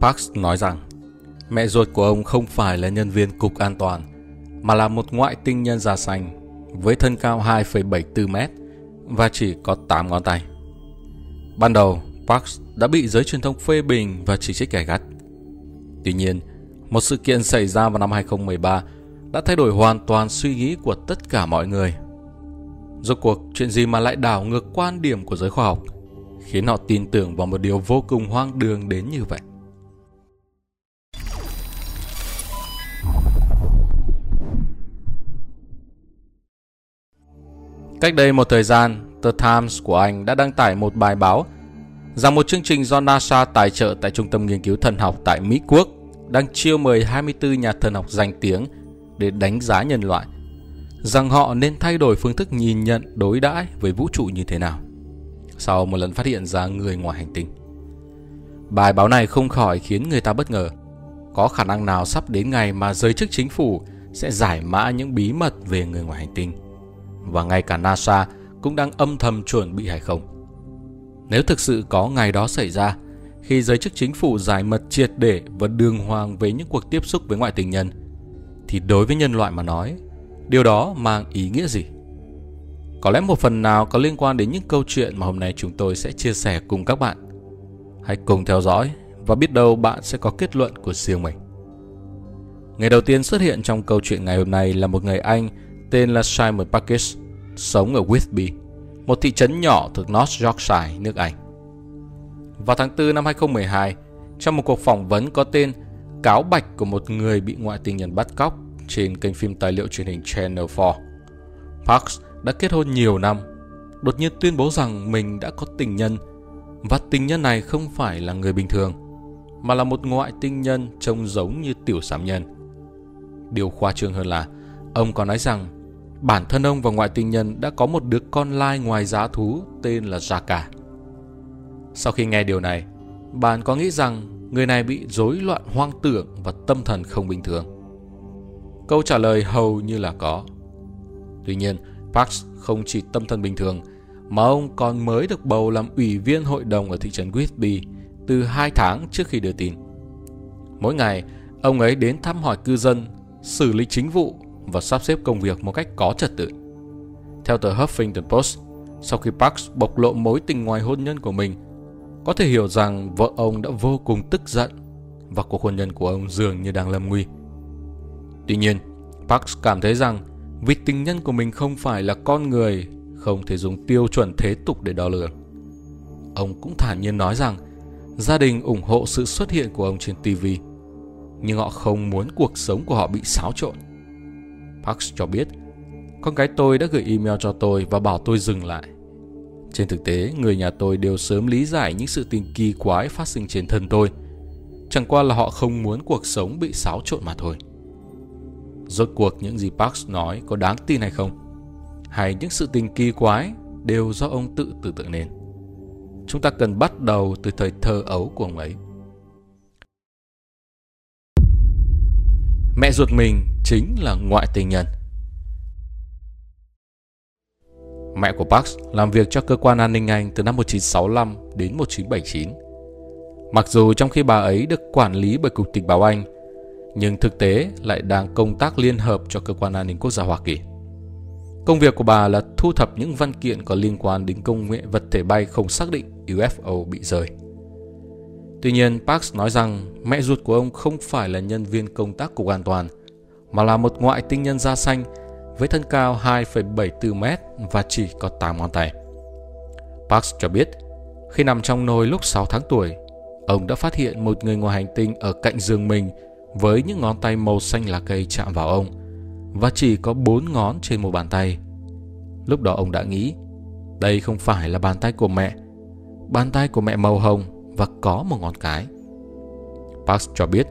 Parks nói rằng mẹ ruột của ông không phải là nhân viên cục an toàn, mà là một ngoại tinh nhân da xanh với thân cao 2,74 mét và chỉ có 8 ngón tay. Ban đầu, Parks đã bị giới truyền thông phê bình và chỉ trích gay gắt. Tuy nhiên, một sự kiện xảy ra vào năm 2013 đã thay đổi hoàn toàn suy nghĩ của tất cả mọi người. Rốt cuộc, chuyện gì mà lại đảo ngược quan điểm của giới khoa học, khiến họ tin tưởng vào một điều vô cùng hoang đường đến như vậy. Cách đây một thời gian, The Times của Anh đã đăng tải một bài báo rằng một chương trình do NASA tài trợ tại Trung tâm Nghiên cứu Thần học tại Mỹ Quốc đang chiêu mời 24 nhà thần học danh tiếng để đánh giá nhân loại, rằng họ nên thay đổi phương thức nhìn nhận đối đãi với vũ trụ như thế nào sau một lần phát hiện ra người ngoài hành tinh. Bài báo này không khỏi khiến người ta bất ngờ. Có khả năng nào sắp đến ngày mà giới chức chính phủ sẽ giải mã những bí mật về người ngoài hành tinh? Và ngay cả NASA cũng đang âm thầm chuẩn bị hay không? Nếu thực sự có ngày đó xảy ra, khi giới chức chính phủ giải mật triệt để và đường hoàng về những cuộc tiếp xúc với ngoại tình nhân, thì đối với nhân loại mà nói, điều đó mang ý nghĩa gì? Có lẽ một phần nào có liên quan đến những câu chuyện mà hôm nay chúng tôi sẽ chia sẻ cùng các bạn. Hãy cùng theo dõi và biết đâu bạn sẽ có kết luận của riêng mình. Người đầu tiên xuất hiện trong câu chuyện ngày hôm nay là một người Anh tên là Simon Parkes, sống ở Whitby, một thị trấn nhỏ thuộc North Yorkshire, nước Anh. Vào tháng 4 năm 2012, trong một cuộc phỏng vấn có tên Cáo bạch của một người bị ngoại tình nhân bắt cóc trên kênh phim tài liệu truyền hình Channel 4, Parks đã kết hôn nhiều năm, đột nhiên tuyên bố rằng mình đã có tình nhân và tình nhân này không phải là người bình thường, mà là một ngoại tinh nhân trông giống như tiểu sám nhân. Điều khoa trương hơn là ông còn nói rằng bản thân ông và ngoại tình nhân đã có một đứa con lai ngoài giá thú tên là Jaka. Sau khi nghe điều này, bạn có nghĩ rằng người này bị rối loạn hoang tưởng và tâm thần không bình thường? Câu trả lời hầu như là có. Tuy nhiên, Parks không chỉ tâm thần bình thường, mà ông còn mới được bầu làm ủy viên hội đồng ở thị trấn Whitby từ 2 tháng trước khi đưa tin. Mỗi ngày, ông ấy đến thăm hỏi cư dân, xử lý chính vụ và sắp xếp công việc một cách có trật tự. Theo tờ Huffington Post, sau khi Parks bộc lộ mối tình ngoài hôn nhân của mình, có thể hiểu rằng vợ ông đã vô cùng tức giận và cuộc hôn nhân của ông dường như đang lâm nguy. Tuy nhiên, Parks cảm thấy rằng vì tình nhân của mình không phải là con người, không thể dùng tiêu chuẩn thế tục để đo lường. Ông cũng thản nhiên nói rằng gia đình ủng hộ sự xuất hiện của ông trên TV, nhưng họ không muốn cuộc sống của họ bị xáo trộn. Parks cho biết, con gái tôi đã gửi email cho tôi và bảo tôi dừng lại. Trên thực tế, người nhà tôi đều sớm lý giải những sự tình kỳ quái phát sinh trên thân tôi. Chẳng qua là họ không muốn cuộc sống bị xáo trộn mà thôi. Rốt cuộc những gì Parks nói có đáng tin hay không? Hay những sự tình kỳ quái đều do ông tự tưởng tượng nên? Chúng ta cần bắt đầu từ thời thơ ấu của ông ấy. Mẹ ruột mình chính là ngoại tình nhân. Mẹ của Parks làm việc cho cơ quan an ninh Anh từ năm 1965 đến 1979. Mặc dù trong khi bà ấy được quản lý bởi Cục Tình báo Anh, nhưng thực tế lại đang công tác liên hợp cho cơ quan an ninh quốc gia Hoa Kỳ. Công việc của bà là thu thập những văn kiện có liên quan đến công nghệ vật thể bay không xác định UFO bị rơi. Tuy nhiên, Parks nói rằng mẹ ruột của ông không phải là nhân viên công tác cục an toàn, mà là một ngoại tinh nhân da xanh với thân cao 2,74 mét và chỉ có 8 ngón tay. Parks cho biết, khi nằm trong nồi lúc 6 tháng tuổi, ông đã phát hiện một người ngoài hành tinh ở cạnh giường mình với những ngón tay màu xanh lá cây chạm vào ông và chỉ có bốn ngón trên một bàn tay. Lúc đó ông đã nghĩ, đây không phải là bàn tay của mẹ. Bàn tay của mẹ màu hồng và có một ngón cái. Parks cho biết,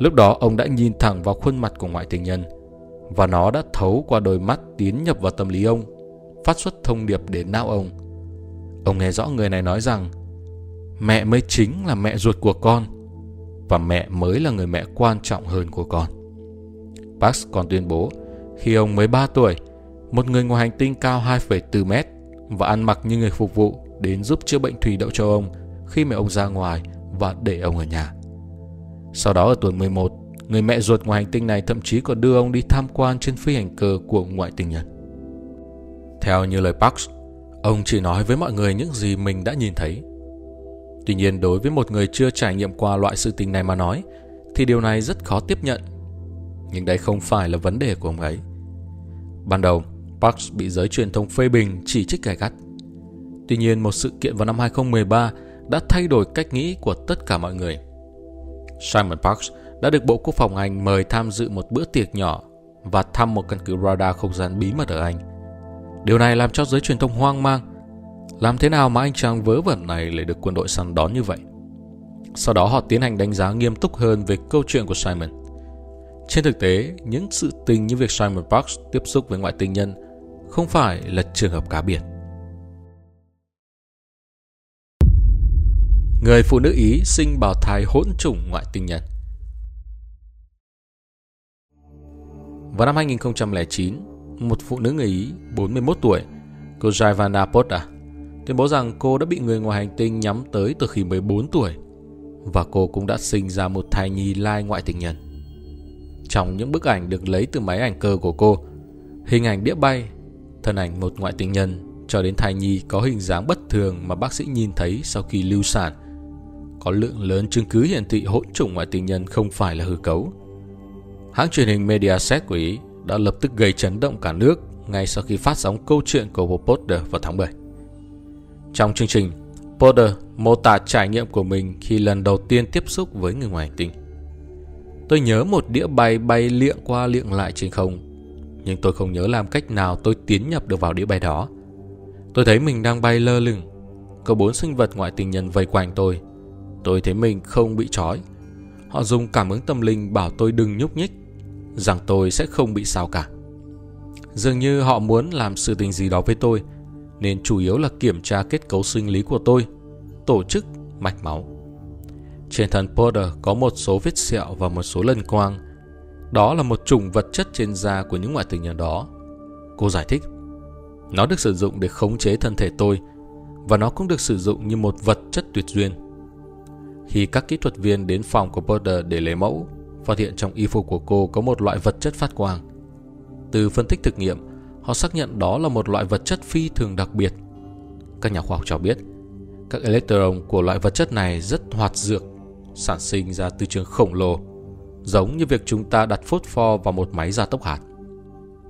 lúc đó ông đã nhìn thẳng vào khuôn mặt của ngoại tình nhân và nó đã thấu qua đôi mắt tiến nhập vào tâm lý ông, phát xuất thông điệp đến não ông. Ông nghe rõ người này nói rằng mẹ mới chính là mẹ ruột của con và mẹ mới là người mẹ quan trọng hơn của con. Parks còn tuyên bố khi ông mới 3 tuổi, một người ngoài hành tinh cao 2,4 mét và ăn mặc như người phục vụ đến giúp chữa bệnh thủy đậu cho ông khi mẹ ông ra ngoài và để ông ở nhà. Sau đó ở tuổi 11, người mẹ ruột ngoài hành tinh này thậm chí còn đưa ông đi tham quan trên phi hành cơ của ngoại tình nhân. Theo như lời Parks, ông chỉ nói với mọi người những gì mình đã nhìn thấy. Tuy nhiên đối với một người chưa trải nghiệm qua loại sự tình này mà nói, thì điều này rất khó tiếp nhận. Nhưng đây không phải là vấn đề của ông ấy. Ban đầu, Parks bị giới truyền thông phê bình chỉ trích gay gắt. Tuy nhiên một sự kiện vào năm 2013 đã thay đổi cách nghĩ của tất cả mọi người. Simon Parks đã được Bộ Quốc phòng Anh mời tham dự một bữa tiệc nhỏ và thăm một căn cứ radar không gian bí mật ở Anh. Điều này làm cho giới truyền thông hoang mang. Làm thế nào mà anh chàng vớ vẩn này lại được quân đội săn đón như vậy? Sau đó họ tiến hành đánh giá nghiêm túc hơn về câu chuyện của Simon. Trên thực tế, những sự tình như việc Simon Parks tiếp xúc với ngoại tình nhân không phải là trường hợp cá biệt. Người phụ nữ Ý sinh bào thai hỗn chủng ngoại tinh nhân. Vào năm 2009, một phụ nữ người Ý 41 tuổi, cô Jaivana Potta, tuyên bố rằng cô đã bị người ngoài hành tinh nhắm tới từ khi 14 tuổi và cô cũng đã sinh ra một thai nhi lai ngoại tình nhân. Trong những bức ảnh được lấy từ máy ảnh cơ của cô, hình ảnh đĩa bay, thân ảnh một ngoại tình nhân cho đến thai nhi có hình dáng bất thường mà bác sĩ nhìn thấy sau khi lưu sản. Có lượng lớn chứng cứ hiển thị hỗn trùng ngoại tình nhân không phải là hư cấu. Hãng truyền hình Mediaset của Ý đã lập tức gây chấn động cả nước ngay sau khi phát sóng câu chuyện của Bob Potter vào tháng 7. Trong chương trình, Potter mô tả trải nghiệm của mình khi lần đầu tiên tiếp xúc với người ngoài hành tinh. Tôi nhớ một đĩa bay bay liệng qua liệng lại trên không, nhưng tôi không nhớ làm cách nào tôi tiến nhập được vào đĩa bay đó. Tôi thấy mình đang bay lơ lửng, có bốn sinh vật ngoại tình nhân vây quanh tôi. Tôi thấy mình không bị trói. Họ dùng cảm ứng tâm linh bảo tôi đừng nhúc nhích, rằng tôi sẽ không bị sao cả. Dường như họ muốn làm sự tình gì đó với tôi, nên chủ yếu là kiểm tra kết cấu sinh lý của tôi, tổ chức, mạch máu. Trên thân Porter có một số vết sẹo và một số lần quang. Đó là một chủng vật chất trên da của những ngoại tình nhân đó. Cô giải thích. Nó được sử dụng để khống chế thân thể tôi và nó cũng được sử dụng như một vật chất tuyệt duyên. Khi các kỹ thuật viên đến phòng của Porter để lấy mẫu, phát hiện trong y phục của cô có một loại vật chất phát quang. Từ phân tích thực nghiệm, họ xác nhận đó là một loại vật chất phi thường đặc biệt. Các nhà khoa học cho biết, các electron của loại vật chất này rất hoạt dược, sản sinh ra từ trường khổng lồ, giống như việc chúng ta đặt phốt pho vào một máy gia tốc hạt.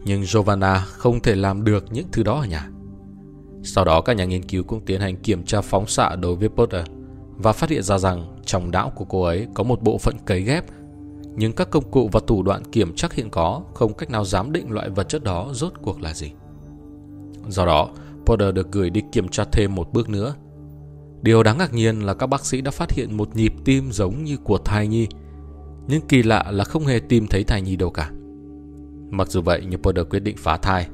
Nhưng Giovanna không thể làm được những thứ đó ở nhà. Sau đó các nhà nghiên cứu cũng tiến hành kiểm tra phóng xạ đối với Potter và phát hiện ra rằng trong não của cô ấy có một bộ phận cấy ghép nhưng các công cụ và thủ đoạn kiểm chắc hiện có không cách nào giám định loại vật chất đó rốt cuộc là gì. Do đó, Porter được gửi đi kiểm tra thêm một bước nữa. Điều đáng ngạc nhiên là các bác sĩ đã phát hiện một nhịp tim giống như của thai nhi, nhưng kỳ lạ là không hề tìm thấy thai nhi đâu cả. Mặc dù vậy nhưng Porter quyết định phá thai.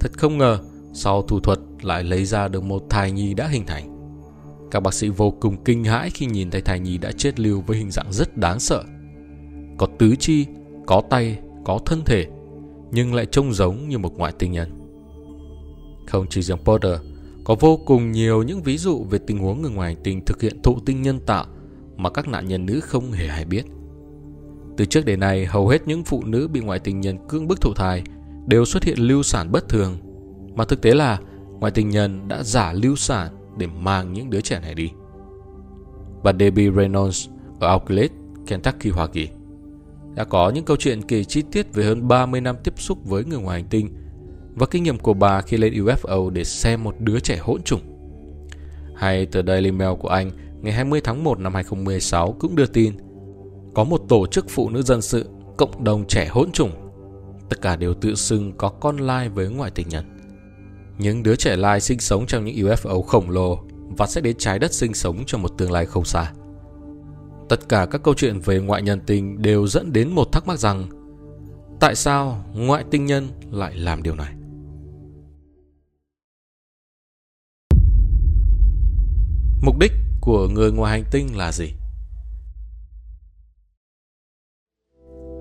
Thật không ngờ, sau thủ thuật lại lấy ra được một thai nhi đã hình thành. Các bác sĩ vô cùng kinh hãi khi nhìn thấy thai nhi đã chết lưu với hình dạng rất đáng sợ có tứ chi, có tay, có thân thể, nhưng lại trông giống như một ngoại tinh nhân. Không chỉ riêng Potter, có vô cùng nhiều những ví dụ về tình huống người ngoài hành tinh thực hiện thụ tinh nhân tạo mà các nạn nhân nữ không hề hay biết. Từ trước đến nay, hầu hết những phụ nữ bị ngoại tình nhân cưỡng bức thụ thai đều xuất hiện lưu sản bất thường, mà thực tế là ngoại tình nhân đã giả lưu sản để mang những đứa trẻ này đi. Bà Debbie Reynolds ở Auckland, Kentucky, Hoa Kỳ đã có những câu chuyện kể chi tiết về hơn 30 năm tiếp xúc với người ngoài hành tinh và kinh nghiệm của bà khi lên UFO để xem một đứa trẻ hỗn trùng. Hay tờ Daily Mail của Anh ngày 20 tháng 1 năm 2016 cũng đưa tin có một tổ chức phụ nữ dân sự cộng đồng trẻ hỗn trùng. Tất cả đều tự xưng có con lai với ngoại tình nhân. Những đứa trẻ lai sinh sống trong những UFO khổng lồ và sẽ đến trái đất sinh sống trong một tương lai không xa. Tất cả các câu chuyện về ngoại nhân tình đều dẫn đến một thắc mắc rằng tại sao ngoại tinh nhân lại làm điều này? Mục đích của người ngoài hành tinh là gì?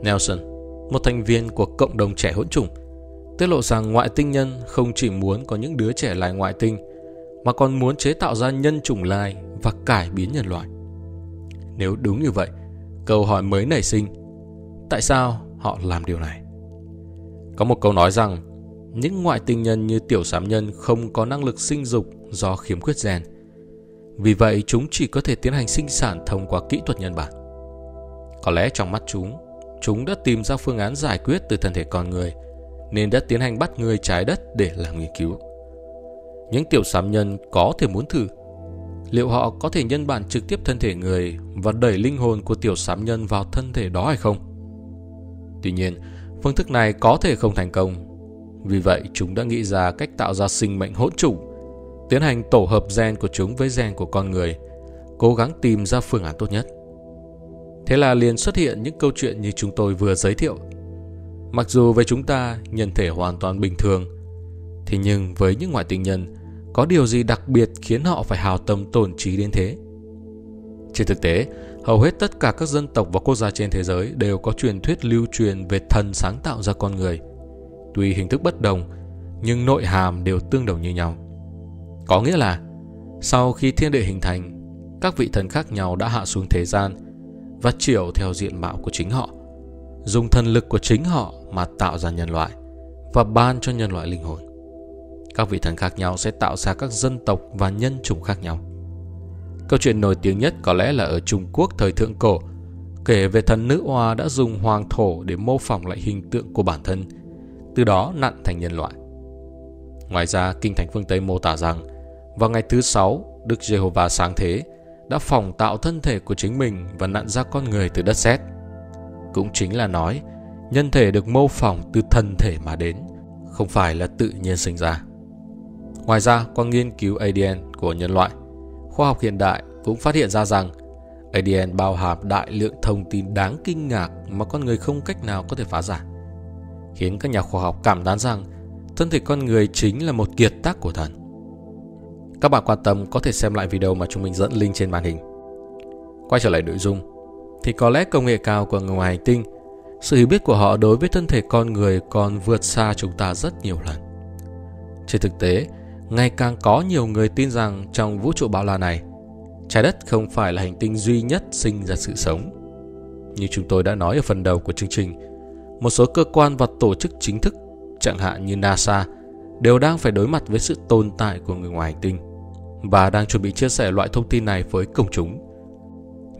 Nelson, một thành viên của cộng đồng trẻ hỗn trùng, tiết lộ rằng ngoại tinh nhân không chỉ muốn có những đứa trẻ lai ngoại tinh, mà còn muốn chế tạo ra nhân chủng lai và cải biến nhân loại. Nếu đúng như vậy, câu hỏi mới nảy sinh. Tại sao họ làm điều này? Có một câu nói rằng, những ngoại tinh nhân như tiểu sám nhân không có năng lực sinh dục do khiếm khuyết gen. Vì vậy, chúng chỉ có thể tiến hành sinh sản thông qua kỹ thuật nhân bản. Có lẽ trong mắt chúng, chúng đã tìm ra phương án giải quyết từ thân thể con người, nên đã tiến hành bắt người trái đất để làm nghiên cứu. Những tiểu sám nhân có thể muốn thử liệu họ có thể nhân bản trực tiếp thân thể người và đẩy linh hồn của tiểu sám nhân vào thân thể đó hay không? Tuy nhiên, phương thức này có thể không thành công. Vì vậy, chúng đã nghĩ ra cách tạo ra sinh mệnh hỗn chủng, tiến hành tổ hợp gen của chúng với gen của con người, cố gắng tìm ra phương án tốt nhất. Thế là liền xuất hiện những câu chuyện như chúng tôi vừa giới thiệu. Mặc dù với chúng ta, nhân thể hoàn toàn bình thường, thì nhưng với những ngoại tình nhân, có điều gì đặc biệt khiến họ phải hào tâm tổn trí đến thế? Trên thực tế, hầu hết tất cả các dân tộc và quốc gia trên thế giới đều có truyền thuyết lưu truyền về thần sáng tạo ra con người. Tuy hình thức bất đồng, nhưng nội hàm đều tương đồng như nhau. Có nghĩa là, sau khi thiên địa hình thành, các vị thần khác nhau đã hạ xuống thế gian và chiều theo diện mạo của chính họ, dùng thần lực của chính họ mà tạo ra nhân loại và ban cho nhân loại linh hồn các vị thần khác nhau sẽ tạo ra các dân tộc và nhân chủng khác nhau. Câu chuyện nổi tiếng nhất có lẽ là ở Trung Quốc thời thượng cổ, kể về thần nữ oa đã dùng hoàng thổ để mô phỏng lại hình tượng của bản thân, từ đó nặn thành nhân loại. Ngoài ra, Kinh Thánh phương Tây mô tả rằng, vào ngày thứ sáu, Đức Giê-hô-va sáng thế đã phòng tạo thân thể của chính mình và nặn ra con người từ đất sét. Cũng chính là nói, nhân thể được mô phỏng từ thân thể mà đến, không phải là tự nhiên sinh ra. Ngoài ra, qua nghiên cứu ADN của nhân loại, khoa học hiện đại cũng phát hiện ra rằng ADN bao hàm đại lượng thông tin đáng kinh ngạc mà con người không cách nào có thể phá giải, khiến các nhà khoa học cảm thán rằng thân thể con người chính là một kiệt tác của thần. Các bạn quan tâm có thể xem lại video mà chúng mình dẫn link trên màn hình. Quay trở lại nội dung, thì có lẽ công nghệ cao của người ngoài hành tinh, sự hiểu biết của họ đối với thân thể con người còn vượt xa chúng ta rất nhiều lần. Trên thực tế, ngày càng có nhiều người tin rằng trong vũ trụ bao la này, trái đất không phải là hành tinh duy nhất sinh ra sự sống. Như chúng tôi đã nói ở phần đầu của chương trình, một số cơ quan và tổ chức chính thức, chẳng hạn như NASA, đều đang phải đối mặt với sự tồn tại của người ngoài hành tinh và đang chuẩn bị chia sẻ loại thông tin này với công chúng.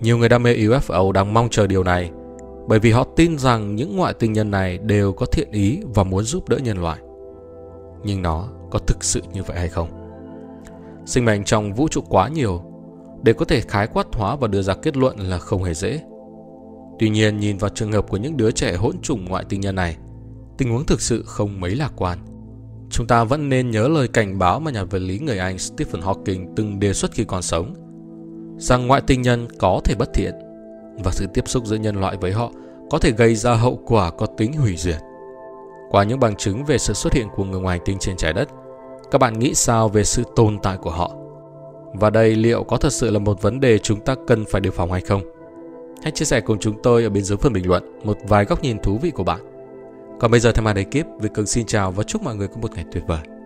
Nhiều người đam mê UFO đang mong chờ điều này bởi vì họ tin rằng những ngoại tinh nhân này đều có thiện ý và muốn giúp đỡ nhân loại. Nhưng nó có thực sự như vậy hay không? Sinh mệnh trong vũ trụ quá nhiều để có thể khái quát hóa và đưa ra kết luận là không hề dễ. Tuy nhiên nhìn vào trường hợp của những đứa trẻ hỗn trùng ngoại tinh nhân này, tình huống thực sự không mấy lạc quan. Chúng ta vẫn nên nhớ lời cảnh báo mà nhà vật lý người Anh Stephen Hawking từng đề xuất khi còn sống, rằng ngoại tinh nhân có thể bất thiện và sự tiếp xúc giữa nhân loại với họ có thể gây ra hậu quả có tính hủy diệt. Qua những bằng chứng về sự xuất hiện của người ngoài tinh trên trái đất, các bạn nghĩ sao về sự tồn tại của họ? Và đây liệu có thật sự là một vấn đề chúng ta cần phải đề phòng hay không? Hãy chia sẻ cùng chúng tôi ở bên dưới phần bình luận một vài góc nhìn thú vị của bạn. Còn bây giờ thay mặt ekip, Việt Cường xin chào và chúc mọi người có một ngày tuyệt vời.